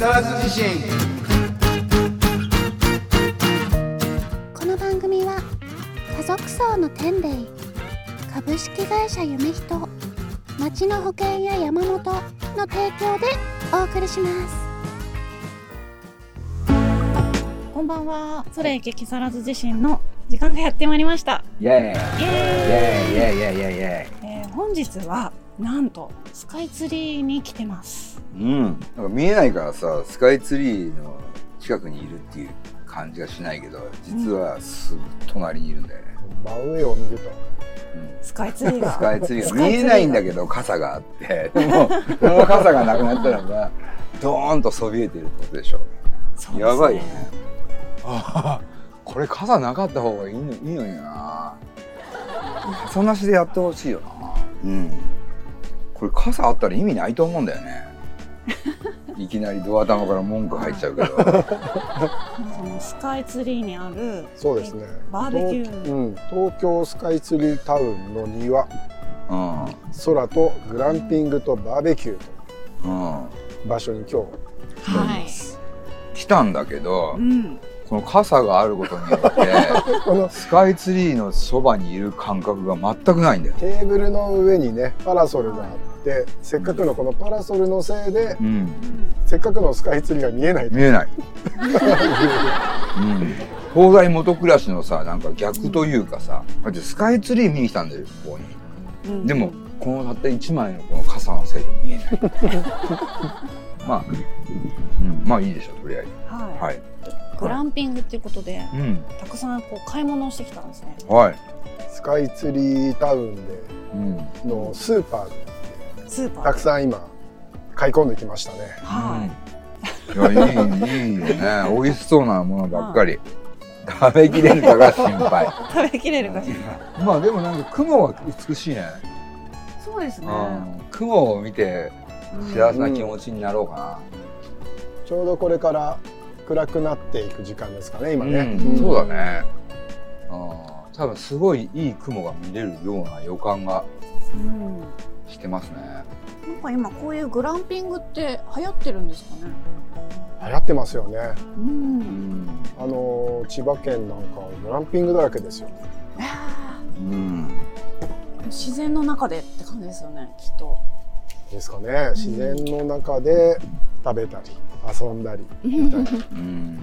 更津地震。この番組は家族層の天霊株式会社夢人町の保険や山本の提供でお送りします。こんばんは。それ激さらず自身の時間がやってまいりました。イエーイ。イイエーイ。エーイイエーイイエーイイエーイイエーイ。えー本日はなんとスカイツリーに来てます。うん。なんか見えないからさスカイツリーの近くにいるっていう感じがしないけど実はすぐ隣にいるんだよね、真上を見ると。うん。スカイツリーが。スカイツリー見えないんだけど傘があって。でもこの傘がなくなったらばドーンとそびえてるってことでしょ。そうね。やばいよね。ああこれ傘なかった方がいいのいいのにな。傘なしでやってほしいよな。うんこれ傘あったら意味ないと思うんだよね。いきなりドア玉から文句入っちゃうけど。そのスカイツリーにあるそうですね。バーベキュー。東,、うん、東京スカイツリータウンの庭。うん。空とグランピングとバーベキューうん。と場所に今日はい。来たんだけどうん。この傘があることによって このスカイツリーのそばにいる感覚が全くないんだよ。テーブルの上にねパラソルがあってせっかくのこのパラソルのせいでうん、せっかくのスカイツリーが見えない見えない。うん、東大元暮らしのさなんか逆というかさだってスカイツリー見に来たんだよここに。うんでもこのたった1枚のこの傘のせいで見えない。まあ、うん、まあいいでしょとりあえず。はい。はい。グランピングっていうことで、うん。たくさんこう買い物をしてきたんですね。はい。スカイツリータウンでうん。のスーパーでスーパー。たくさん今買い込んできましたねはい。いやいいいいよね 美味しそうなものばっかり食べきれるかが心配 食べきれるかしら。まあでもなんか雲は美しいね、そうですね。うん、雲を見て幸せな気持ちになろうかちょうどこれから暗くなっていく時間ですかね今な、ね、うんんそうだね、うん、多分すごいいい雲が見れるような予感がうん。してますねなんか今こういうグランピングって流行ってるんですかね。流行ってますよねう。うんん、あの千葉県なんかグランピングだらけですよあうん、ー自然の中でって感じですよね。きっと。ですかね自然の中で食べたり遊んだり見たりうん。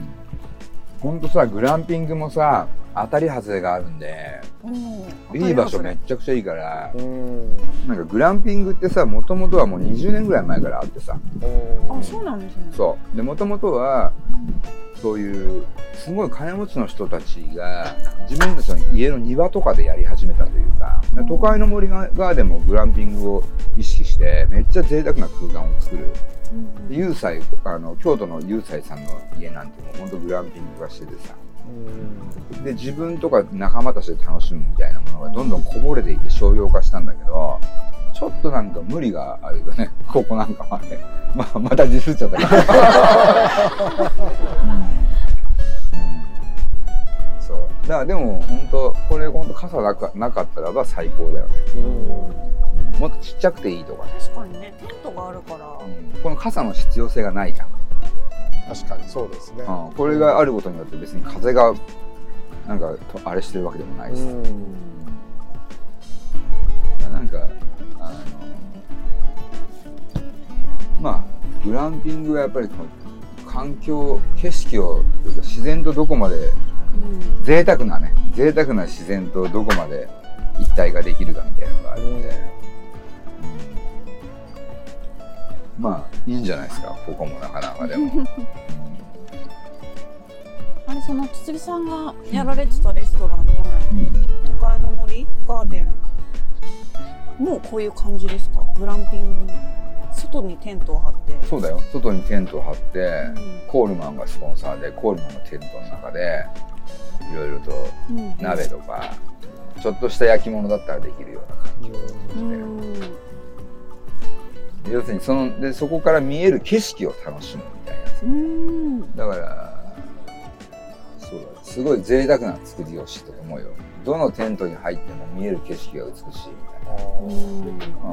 ほんとさグランピングもさ当たり外れがあるんでうん。いい場所めっちゃくちゃいいからうん。なんかグランピングってさもともとはもう20年ぐらい前からあってさ。あ、そうなんですね。そう。でもともとはそういうすごい金持ちの人たちが自分たちの家の庭とかでやり始めたというかで都会の森側でもグランピングを意識してめっちゃ贅沢な空間を作るうんで有斎あの京都の有斎さんの家なんてもうほんとグランピングがしててさ。で自分とか仲間たちで楽しむみたいなものがどんどんこぼれていって商業化したんだけどちょっとなんか無理があるよね。ここなんかはねまあまたディスっちゃったけど、うんだからでも本当これ本当傘なかなかったらば最高だよね、うん。もっとちっちゃくていいとかね、確かにね、テントがあるから。うん。この傘の必要性がないじゃん確かにそうですね。うん、これがあることによって別に風がなんかとあれしてるわけでもないし、うん。なんかあのまあグランピングはやっぱりこの環境景色をというか自然とどこまでうん贅沢なね贅沢な自然とどこまで一体ができるかみたいなのがあるんで、うんまあいいんじゃないですかここもなかなかでも。うんあれ、その筒木さんがやられてたレストランのうん都会の森ガーデン。もうこういう感じですか？グランピング。外にテントを張って。そうだよ外にテントを張って、うんコールマンがスポンサーでコールマンのテントの中でいろいろとうん。鍋とか、ちょっとした焼き物だったらできるような感じをうして、ん要するにそのでそこから見える景色を楽しむみたいな。うん。だからそうだすごい贅沢な作りをしと思うよ。どのテントに入っても見える景色が美しいみたいな。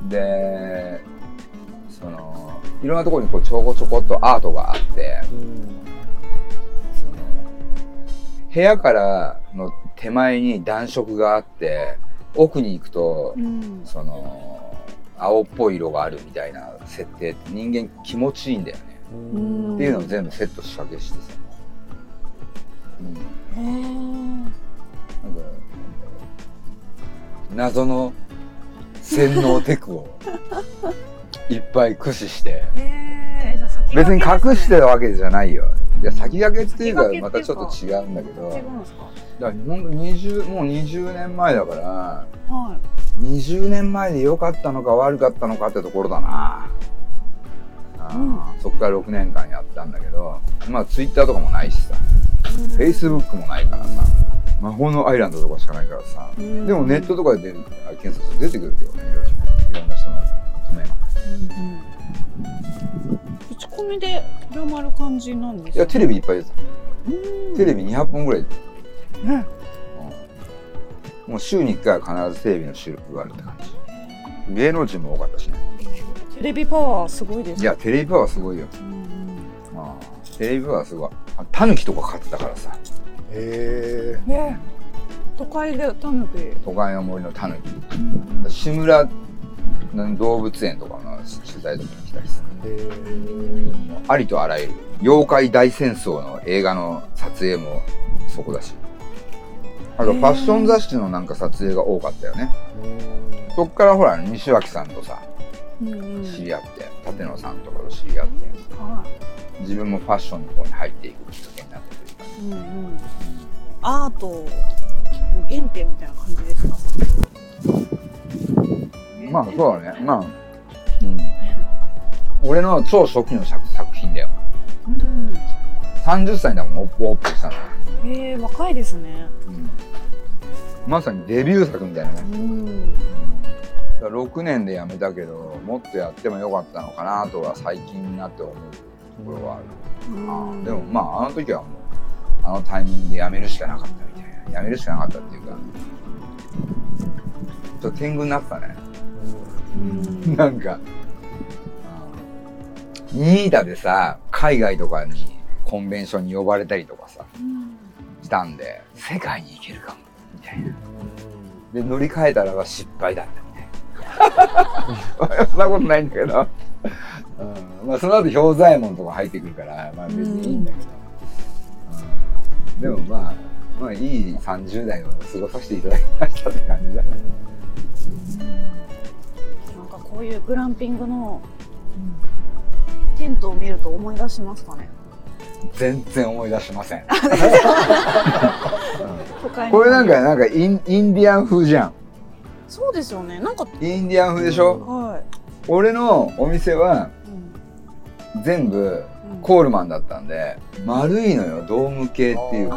うん。でそのいろんなところにこうちょこちょこっとアートがあって、その部屋からの手前に暖色があって、奥に行くとう、ん。その、青っぽい色があるみたいな設定って人間気持ちいいんだよね。うん。っていうのを全部セット仕掛けしてさ。うん。か謎の洗脳テクを いっぱい駆使して。別に隠してるわけじゃないよいや先駆けっていうか先またちょっと違うんだけど。だか違うんですか？らほんと20もう20年前だからは20年前で良かったのか悪かったのかってところだな。あーそっから6年間やったんだけどまあツイッターとかもないしさ。いフェイスブックもないからさ。魔法のアイランドとかしかないからさ。うん。でもネットとかで検索すると出てくるけどねいろんな人のコメント。うんうん。口コミで広まる感じなんですいやテレビいっぱい出てうん。たテレビ200本ぐらい。ね。た、うん。もう週に1回は必ずテレビの収録があるって感じ。芸能人も多かったしね。テレビパワーすごいですいやテレビパワーすごいよ、うんうん。あーテレビパワーすごい。あタヌキとか飼ってたからさ。へね。都会でタヌキ。都会の森のタヌキ。志村の動物園とかの取材とかに来たりさえへえありとあらゆる妖怪大戦争の映画の撮影もそこだし。あとファッション雑誌のなんか撮影が多かったよね。そっからほら西脇さんとさ知り合って立野さんとかと知り合って。は自分もファッションの方に入っていくきっかけになってというんうん。アートの原点みたいな感じですか？まあそうだね。まあうん俺の超初期の作作品だよ。うん30歳だもんオープンしたの、へえ若いですね。うん。まさにデビュー作みたいなねうん。だから6年で辞めたけどもっとやってもよかったのかなとは最近になって思うところはある、うん。でもまああの時はもうあのタイミングで辞めるしかなかったみたいな。辞めるしかなかったっていうか。ちょっと天狗になってたね。うん。なんかニーダでさ海外とかにコンベンションに呼ばれたりとかさしたんで世界に行けるかもみたいな。で乗り換えたらば失敗だったみたいな。そんなことないんだけど、うん、まあその後氷左衛門とか入ってくるからまあ別にいいんだけど、うん、でもまあまあいい30代を過ごさせていただきましたって感じだね。なんかこういうグランピングのテントを見ると思い出しますかね？全然思い出しません。これなんかなんかインインディアン風じゃん。そうですよね。なんかインディアン風でしょ、は俺のお店はいうん。全部うん。コールマンだったんで丸いのよドーム系っていうあか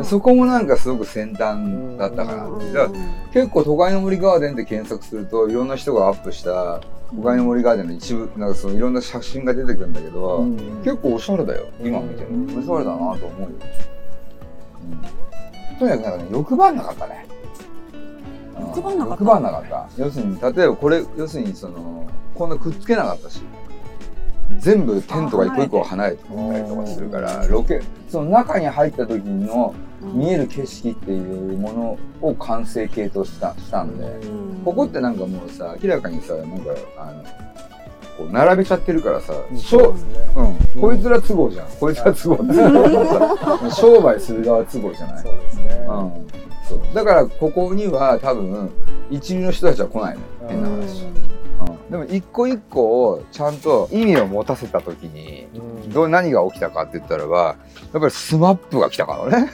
ーそこもなんかすごく先端だったから。うん。だから結構都会の森ガーデンで検索するといろんな人がアップした都会の森ガーデンの一部なんかそのいろんな写真が出てくるんだけど、うん。結構おしゃれだよ今見てうん。もおしゃれだなと思うよ、うん、とにかくなんかね欲張んなかったね。うん。欲張んなかった？欲張んなかった。要するに例えばこれ要するにそのこんなくっつけなかったし全部テントが一個一個離れてたりとかするからロケその中に入った時の見える景色っていうものを完成形としたしたんで、ここってなんかもうさ明らかにさなんかあのこう並べちゃってるからさ、しょううん、こいつら都合じゃん。こいつら都合って 商売する側都合じゃない？そうですね。うん、そう。だからここには多分一流の人たちは来ないの変な話、うん、でも一個一個をちゃんと意味を持たせた時にうん。どう何が起きたかって言ったらばやっぱりスマップが来たからね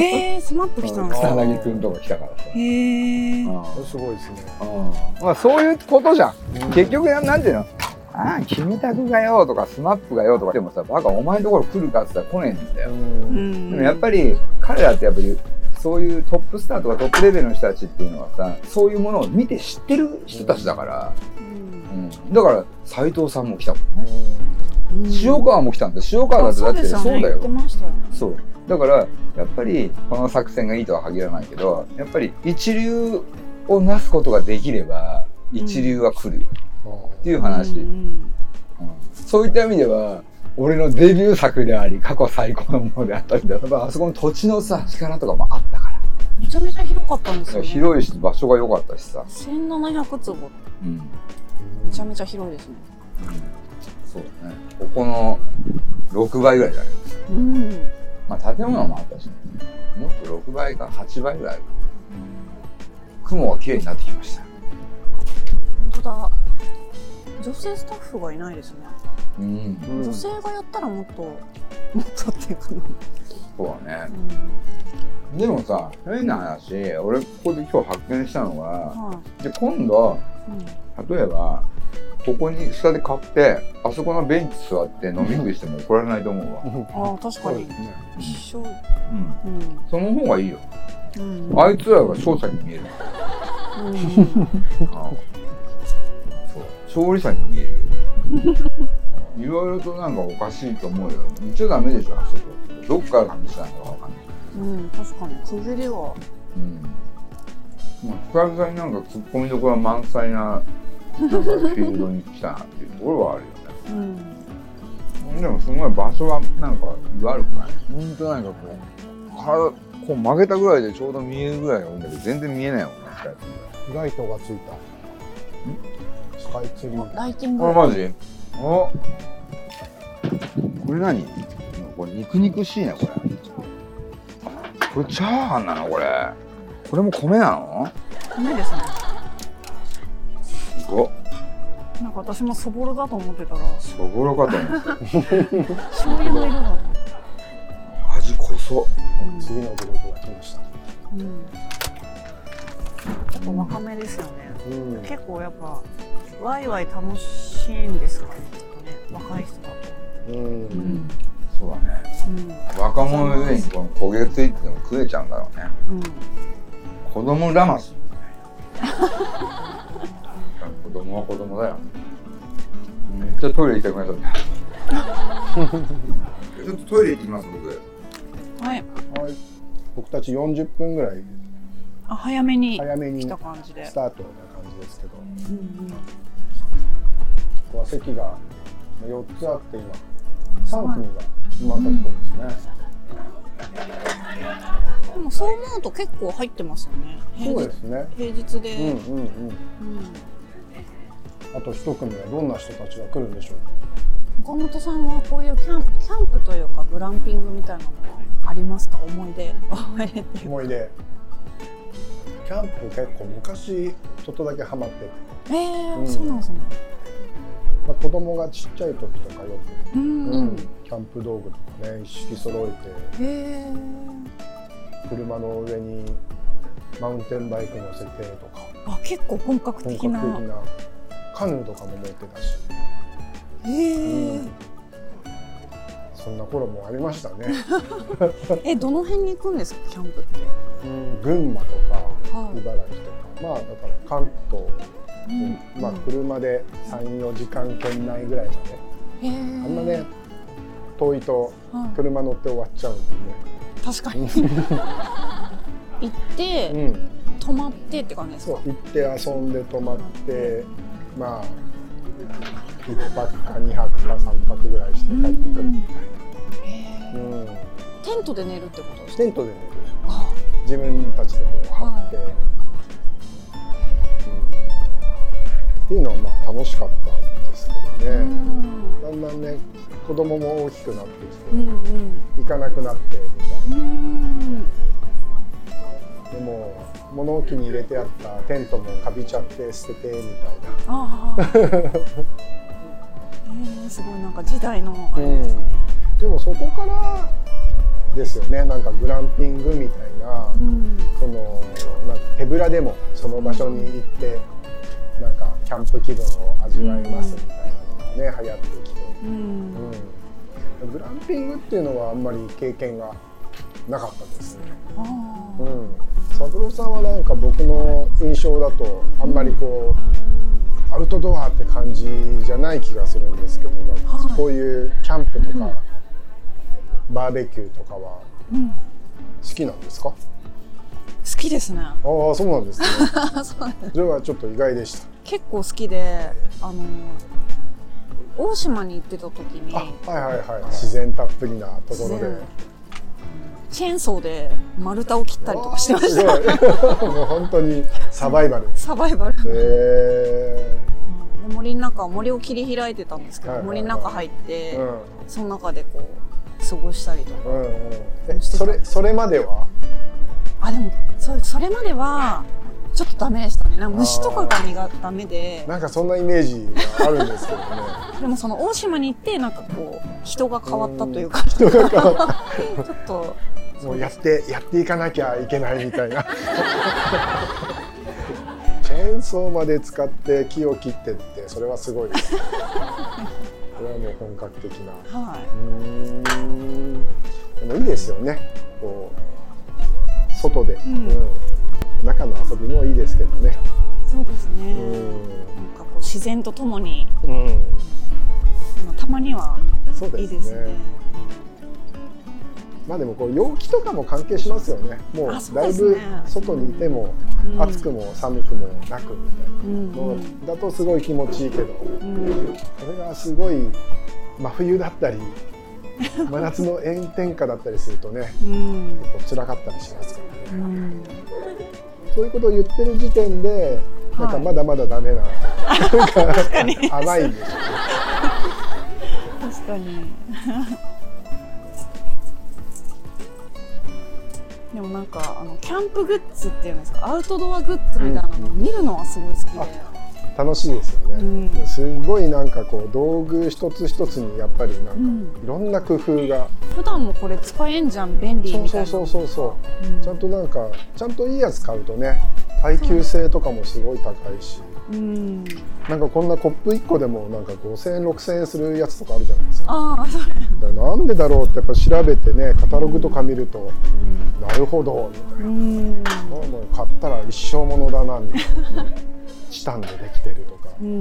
えー、スマップ来たんですか草彅くんとか来たからさ、へえうん。すごいですね。まあそういうことじゃん。結局ななんていうの？ああ、キムタクがよとかスマップがよとか。でもさ、バカお前のところ来るかって言ったら来ねえんだよ。うん。でもやっぱり彼らってやっぱりそういうトップスターとかトップレベルの人たちっていうのはさ、そういうものを見て知ってる人たちだから、うん。うん、だから斎藤さんも来たもんね。うん。塩川も来たんだ。塩川だってだってあそうだよ。言って。ましたよね。そう。だから、やっぱり、この作戦がいいとは限らないけど、やっぱり一流をなすことができれば、一流は来るよ。っていう話。うんそういった意味では俺のデビュー作であり過去最高のものであったりだとかあそこの土地のさ力とかもあったからめちゃめちゃ広かったんですよ、ね。広いし場所が良かったしさ、1700坪。うんめちゃめちゃ広いですね。そうだねここの6倍ぐらいじゃないうん。まあ建物もあったし、ね、もっと6倍か8倍ぐらいある雲が綺麗になってきました本当だ。女性スタッフがいないですね。うんうん女性がやったらもっと、もっとっていうかな。そうだねうん。でもさ変な話俺ここで今日発見したのがはで今度い。うん。例えばここに下で買ってあそこのベンチ座って飲み食いしても怒られないと思うわ、ああ、確かに。ね一緒。うん、うん。その方がいいようん。あいつらが勝者に見えるうん。あそう勝利者に見えるよいろいろとなんかおかしいと思うよ言っちゃダメでしょあそこどっから話したのかわかんないうん、確かに。くじりは。うんまあ、久々になんかツッコミどころ満載なフィールドに来たなっていうところはあるよね。うん。でもすごい場所はなんか悪くない。ほんとなんかこう体こう曲げたぐらいでちょうど見えるぐらいが多いんだけど全然見えないもんね。スカイツリーライトがついた。スカイツリーライティング。あマジ？お。これ何？これ肉肉しいねこれ。これチャーハンなのこれ。これも米なの？米ですね。すごっなんか私もそぼろだと思ってたら、そぼろかと思った 醤油の色だ。味濃そうん。次のグループが来ましたうん。やっぱ若めですよね。うん結構やっぱ、ワイワイ楽しいんですかね。若い人だと。うんうん。そうだねうん。若者の上にこの焦げついてても食えちゃうんだろうねうん。子供ラマス子 供は子供だよめっちゃトイレ行きたくなっちゃったちょっとトイレ行ってきます僕はい。はい僕たち40分ぐらいあ、早めに早めにス来た感じで。タートな感じですけどこうんこは席が4つあって今3組が埋まったところですね、うん。でもそう思うと結構入ってますよね。そうですね平日で。うんうんうんうんあと一組はどんな人たちが来るんでしょう？岡本さんはこういうキャンキャンプというかグランピングみたいなのはありますか？思い出思い出キャンプ結構昔ちょっとだけハマってて、えーうん。そうなんですね。まあ、子供がちっちゃい時とかよく、うん、うん。キャンプ道具とかね一式揃えて。へえ車の上にマウンテンバイク乗せてとか。あ結構本格本的な。格的なカヌーとかも持ってたし、へえうん。そんな頃もありましたね、えどの辺に行くんですか？キャンプって。うん、群馬とかはい。茨城とか。まあだから関東、うんまあ車で34時間圏内ぐらいまで。へえあんまね遠いとはい。車乗って終わっちゃうん確かに。行って、でね、うん、泊まってって感じですか？そう行って遊んで泊まってまあ1泊か2泊か3泊ぐらいして帰ってくる。みたいへな、うん、えテントで寝るってこと？ですかテントでねあ。自分たちでこう張って、うん、っていうのはまあ楽しかったんですけどうね、ん。だんだんね子供も大きくなってきて、うんうん。行かなくなってみたいなも物置に入れてあったテントもかびちゃって捨ててみたいああえー、すごいなんか時代のあな、れ、でもそこからですよね。なんかグランピングみたいな、うん。そのなんか手ぶらでもその場所に行ってなんかキャンプ気分を味わいますみたいなのがね流行ってきて、うん。うん、グランピングっていうのはあんまり経験がなかったです。ね。うん、三郎さんはなんか僕の印象だとあんまりこうアウトドアって感じじゃない気がするんですけどなんかはい。こういうキャンプとか、バーベキューとかはうん、好好きなんですか？きですね。ああそうなんですね。そうそれはちょっと意外でした。結構好きであの大島に行ってた時にあはいはいはい。自然たっぷりなところでチェーンソーで丸太を切ったりとかしてました。もう本当にサバイバル。サバイバル。へで森の中森を切り開いてたんですけど、はいはいはい。森の中入って、えうん。その中でこう過ごしたりとか、うんうんえそれそれまでは？あでもそそれまではちょっとダメでしたね。なんか虫とかが苦ダメで。なんかそんなイメージがあるんですけどね。でもその大島に行ってなんかこう人が変わったというか。人が変わっ ちょっともうやってやっていかなきゃいけないみたいな。チェーンソーまで使って木を切ってってそれはすごい。ですこれはもう本格的な。はうーん。でもいいですよね。こう外で、うん。中の遊びもいいですけどね。いそうですね、うなんかこう自然とともに。ん、うん、まあたまにはそうですね。いいですねまあでもこう陽気とかも関係しますよね。もううだいぶ外にいてもうん。暑くも寒くもなくみうんたいな。のだとすごい気持ちいいけど。うん。それがすごい真冬だったり 真夏の炎天下だったりするとねうん。結構辛かったりしますからね。うん。そういうことを言ってる時点でなんかまだまだダメな、確かに。甘いんでしょうね。確かにでもなんかあのキャンプグッズっていうんですか？アウトドアグッズみたいなのを見るのはすごい好きで、楽しいですよね、うん。すごいなんかこう道具一つ一つにやっぱりなんかうん。いろんな工夫が、普段もこれ使えんじゃん便利そうみたいうな。そそうそうそう。うん。ちゃんとなんかちゃんといいやつ買うとね耐久性とかもすごい高いしうん。なんかこんなコップ1個でもなんか5000円6000円するやつとかあるじゃないですか。あだなんでだろうってやっぱ調べてねカタログとか見ると、なるほどみたいな、うん。あもう買ったら一生ものだなみたいな、ねチタンでできてるとかうんう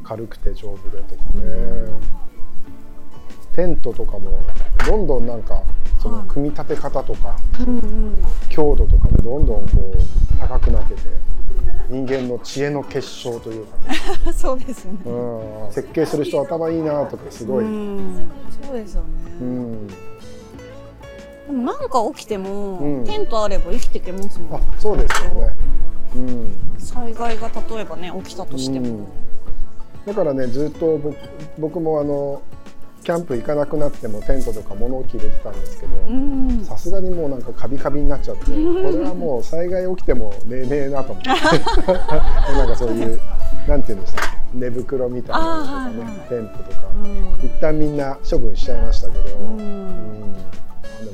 ん。軽くて丈夫でとかね、テントとかもどんどんなんかそのはい組み立て方とかうんうん。強度とかもどんどんこう高くなってて人間の知恵の結晶というかね、そうですよね。うん、設計する人頭いいなとかすごい、ううんんそうですよね、うん、でもなんか起きても、うん。テントあれば生きていけますもあんそうですよね、うん、災害が例えばね起きたとしても、うん。だからねずっと僕僕もあのキャンプ行かなくなってもテントとか物置入れてたんですけど、うん。さすがにもうなんかカビカビになっちゃって、これはもう災害起きてもねえねえなと思って。なんかそういうなんていうんですか寝袋みたいなのとかね、テントとか、うん。一旦みんな処分しちゃいましたけど、ううん。ん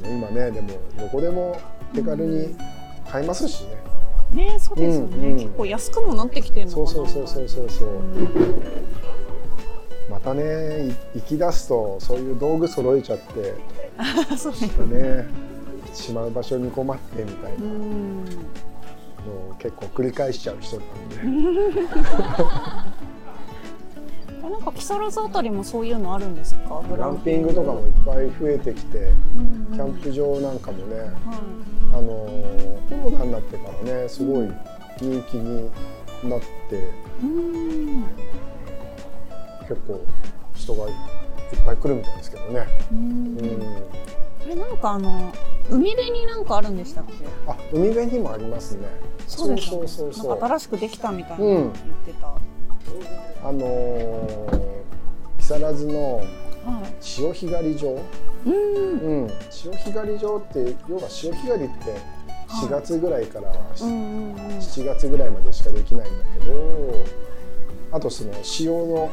でも今ねでもどこでも手軽に買えますしね、ねそうですよね、うんうん。結構安くもなってきてるのかな。そうそうそうそうそう。そう、たねい行き出すとそういう道具揃えちゃって。そうね。ね。しまう場所に困ってみたいな。うん。のを結構繰り返しちゃう人なんで。えなんか木更津あたりもそういうのあるんですか？グランピングとかもいっぱい増えてきて、うん。キャンプ場なんかもね、はい。あのーコロナになってからねすごい人気になって。うん結構人がいっぱい来るみたいですけどね。うん。うん、これなんかあの海辺になんかあるんでしたっけ？あ海辺にもありますね。そうですそうそうそう新しくできたみたいな言ってた、あのー木更津のはい。潮干狩り場、うん。うん、潮干狩り場って要は潮干狩りって4月ぐらいからうんうんうん。7月ぐらいまでしかできないんだけどあとその潮のはい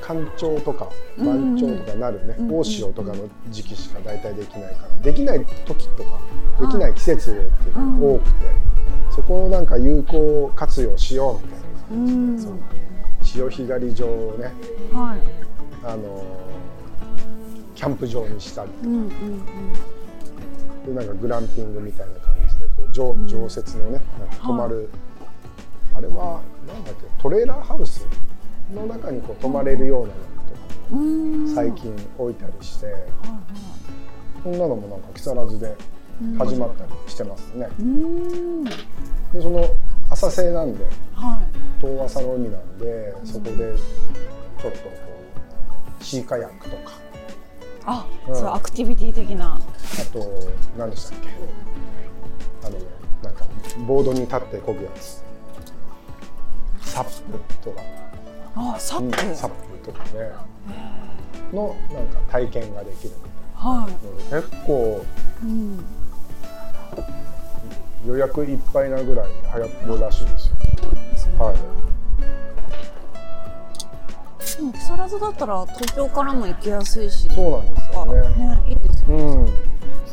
干潮とか満潮とかなるね、大潮とかの時期しか大体できないから。できない時とかできない季節っていうのが多くて、そこをなんか有効活用しようみたいなうん感じで、その潮干狩り場をねはい。あのキャンプ場にしたりうんうんでなんかグランピングみたいな感じでこう常うん。常設のねなんか泊まる、あれはなんだっけトレーラーハウスの中にこう泊まれるようなのとか最近置いたりして、そんなのもなんか木更津で始まったりしてますね。うん。でその浅瀬なんでは遠浅の海なんでそこでちょっとこうシーカヤックとか。あ、うん。そうアクティビティ的な。あと何でしたっけ？あのなんかボードに立って漕ぐやつ。サップとか、あサップ、うんサップとかね。のなんか体験ができる。はので結構い、うん、予約いっぱいなぐらい流行ってるらしいですよ。はい。でも木更津だったら東京からも行きやすいし。そうなんですよね。ねいいですね。うん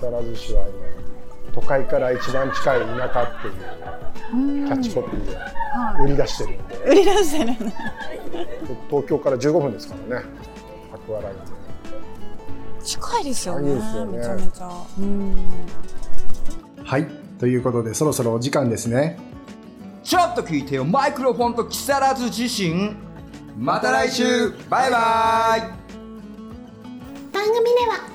木更津市は今都会から一番近い田舎っていううん。キャッチコピーでは売り出してるんで、い、売り出してるね東京から15分ですからね。アクアラインで近いですよね近いですよね。めちゃめちゃ。うん。はいということでそろそろお時間ですね。ちょっと聞いてよマイクロフォンと木更津自身また来週。バイバイ。番組では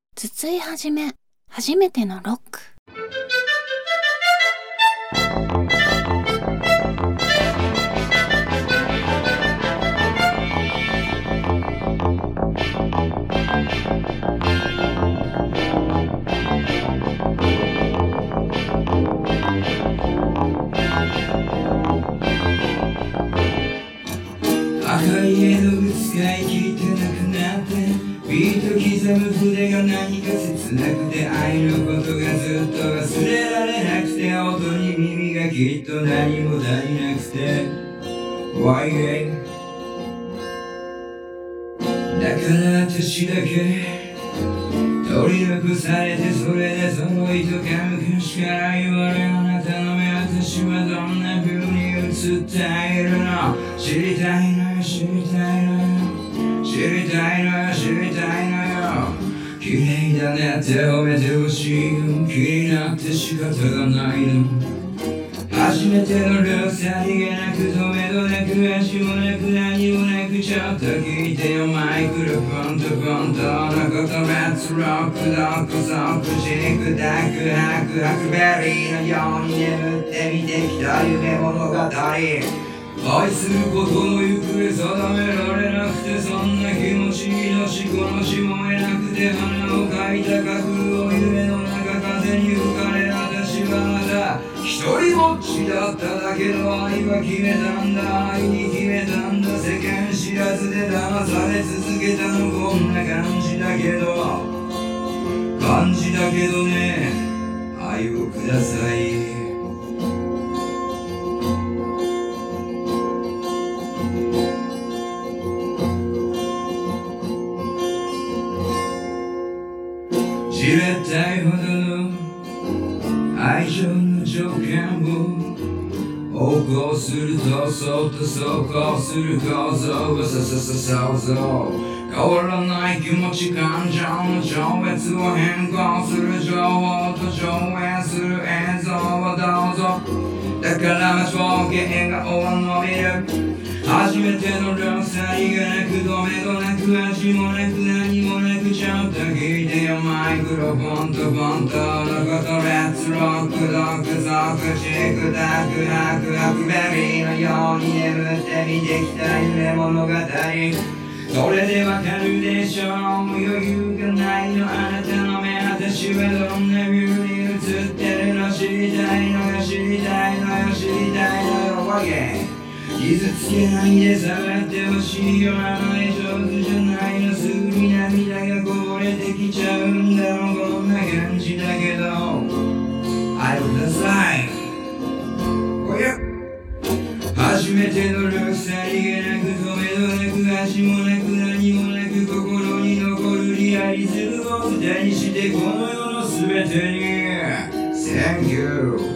筒井はじめ初めてのロック。赤い絵の具使いなくて愛のことがずっと忘れられなくて音に耳がきっと何も足りなくて。Why? だから私だけ取り残されてそれでその糸かむくしから言われあなたの目私はどんな風に映っているの。知りたいのよ知りたいのよ知りたいのよ知りたいのよ綺麗だね。って褒めてほしいよ気になって仕方がないの。初めてのルーさりげなく止めどなく足もなく何もなくちょっと聞いてよマイクロフォンと本当のことレッツロックどこそくじくだくハクハクベリーのように眠って見てきた夢物語愛することの行方定められなくてそんな気持ち命殺しも得なくて花を描いた架空を夢の中風に吹かれ私はまだ。一人ぼっちだっただけど愛は決めたんだ。愛に決めたんだ世間知らずで騙され続けたのこんな感じだけど。感じだけどね。愛をくださいする構造がさささ想像変わらない気持ち感情の超越を変更する情報と上映する映像をどうぞ。だから上下笑顔は伸びる初めてのルさりがなく止めどなく味もなく何もなくちょっと聞いてよマイクロフォンと本当のことレッツロックドックゾクチクタクハクハクベリーのように眠って見てきた夢物語それでわかるでしょう余裕がないのあなたの目私はどんな風に映ってるの知りたいのよ知りたいのよ知りたいのよ OK 傷つけないで触ってほしいよあの絵上手じゃないのすぐに涙がこちゃうんだろうこんな感じだけど。愛をくださいおや初めてのルさりげなく止めどなく味もなく何もなく心に残るリアリズムを歌にしてこの世の全てに。Thank you「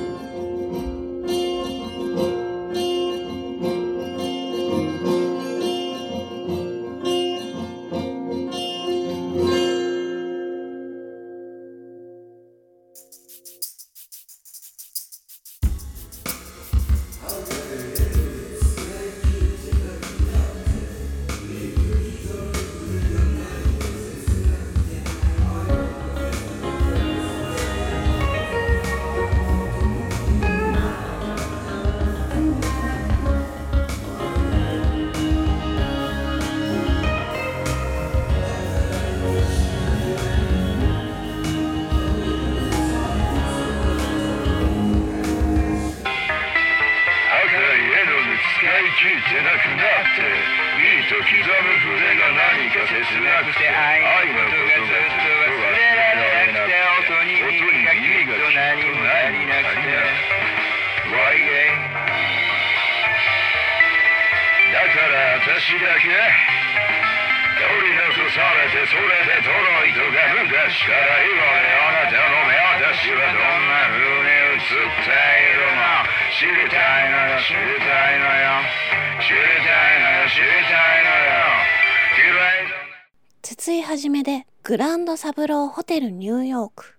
筒井はじめでグランドサブローホテルニューヨーク。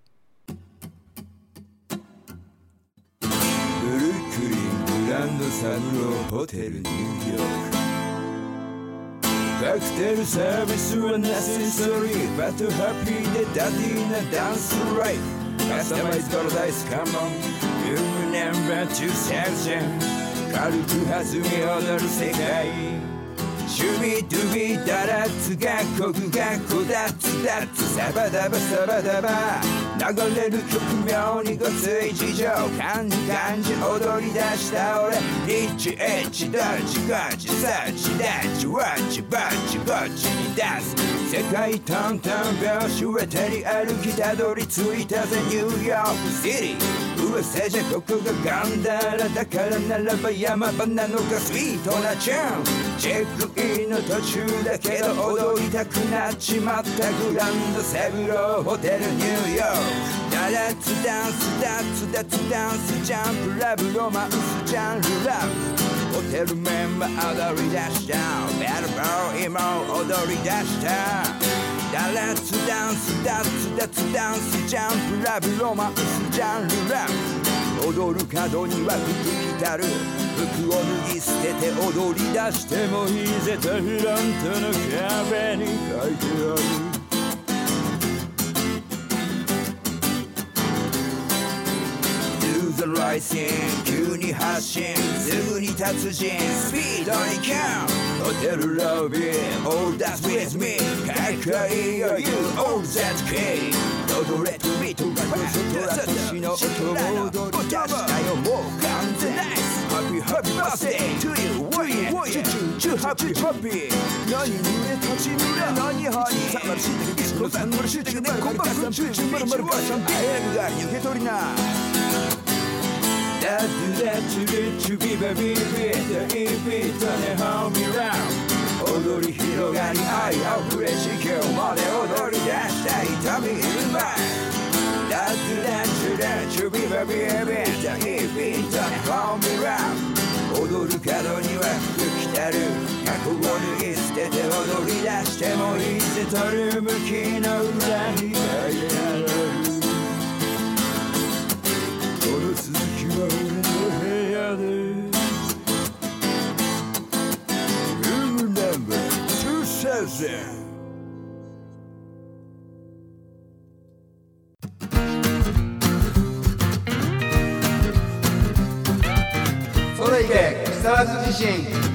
ブルックリングランドサブローホテルニューヨーク。カクテルサービスはナセサリーバトハッピーでダディなダンスライフ。カスタマイズパラダイスカモン。ユーナンバー2000軽く弾み踊る世界。シュビドゥビダラッツがこぐがこだつだつ。サバダバサバダバ。流れる曲妙にごつい事情感じ感じ踊り出した俺。リッチエッチドッチゴッチサッチダッチワッチバッチゴッチに出す。世界トントン拍子は手に歩きたどり着いたぜニューヨークシティ。噂じゃここがガンダラだからならば山場なのかスイートなチューンチェックインの途中だけど踊りたくなっちまったグランドセブローホテルニューヨークダラッツダンスダッツダッツダンスジャンプラブロマンスジャンルラブホテルメンバー踊り出したベルボーイも踊り出したダラッツダンスダッツダッツダンスジャンプラブロマ。ンスジャンルラブ。踊る角には服着たる服を脱ぎ捨てて踊り出してもいいぜとフロントの。壁に書いてある Do the rising 急に発進すぐに達人。スピードにキャン。ホテルロビー All that's with me かっこいいよ You all that key 踊れとビートが外ら年の音を踊り出したよもう完全 Happy happy birthday to you チュチュチュハッピーハッピー何に濡れ立ち濡れ何ハニーさまるしいたけディスコさんのるしいたけねコンパクチュチュまるまるばあちゃん早くが受け取りなだってだってるちゅびばびびだいびたねハミラン踊り広がり愛あふれ地球まで踊り出した痛みうまいだってだってだちゅびばびびだいびたねハミラン踊る角には服着たる過去を脱ぎ捨てて踊り出してもいいぜとる向きの裏に書いてあるの部屋でルームナンバー2000それいけ木更津地震。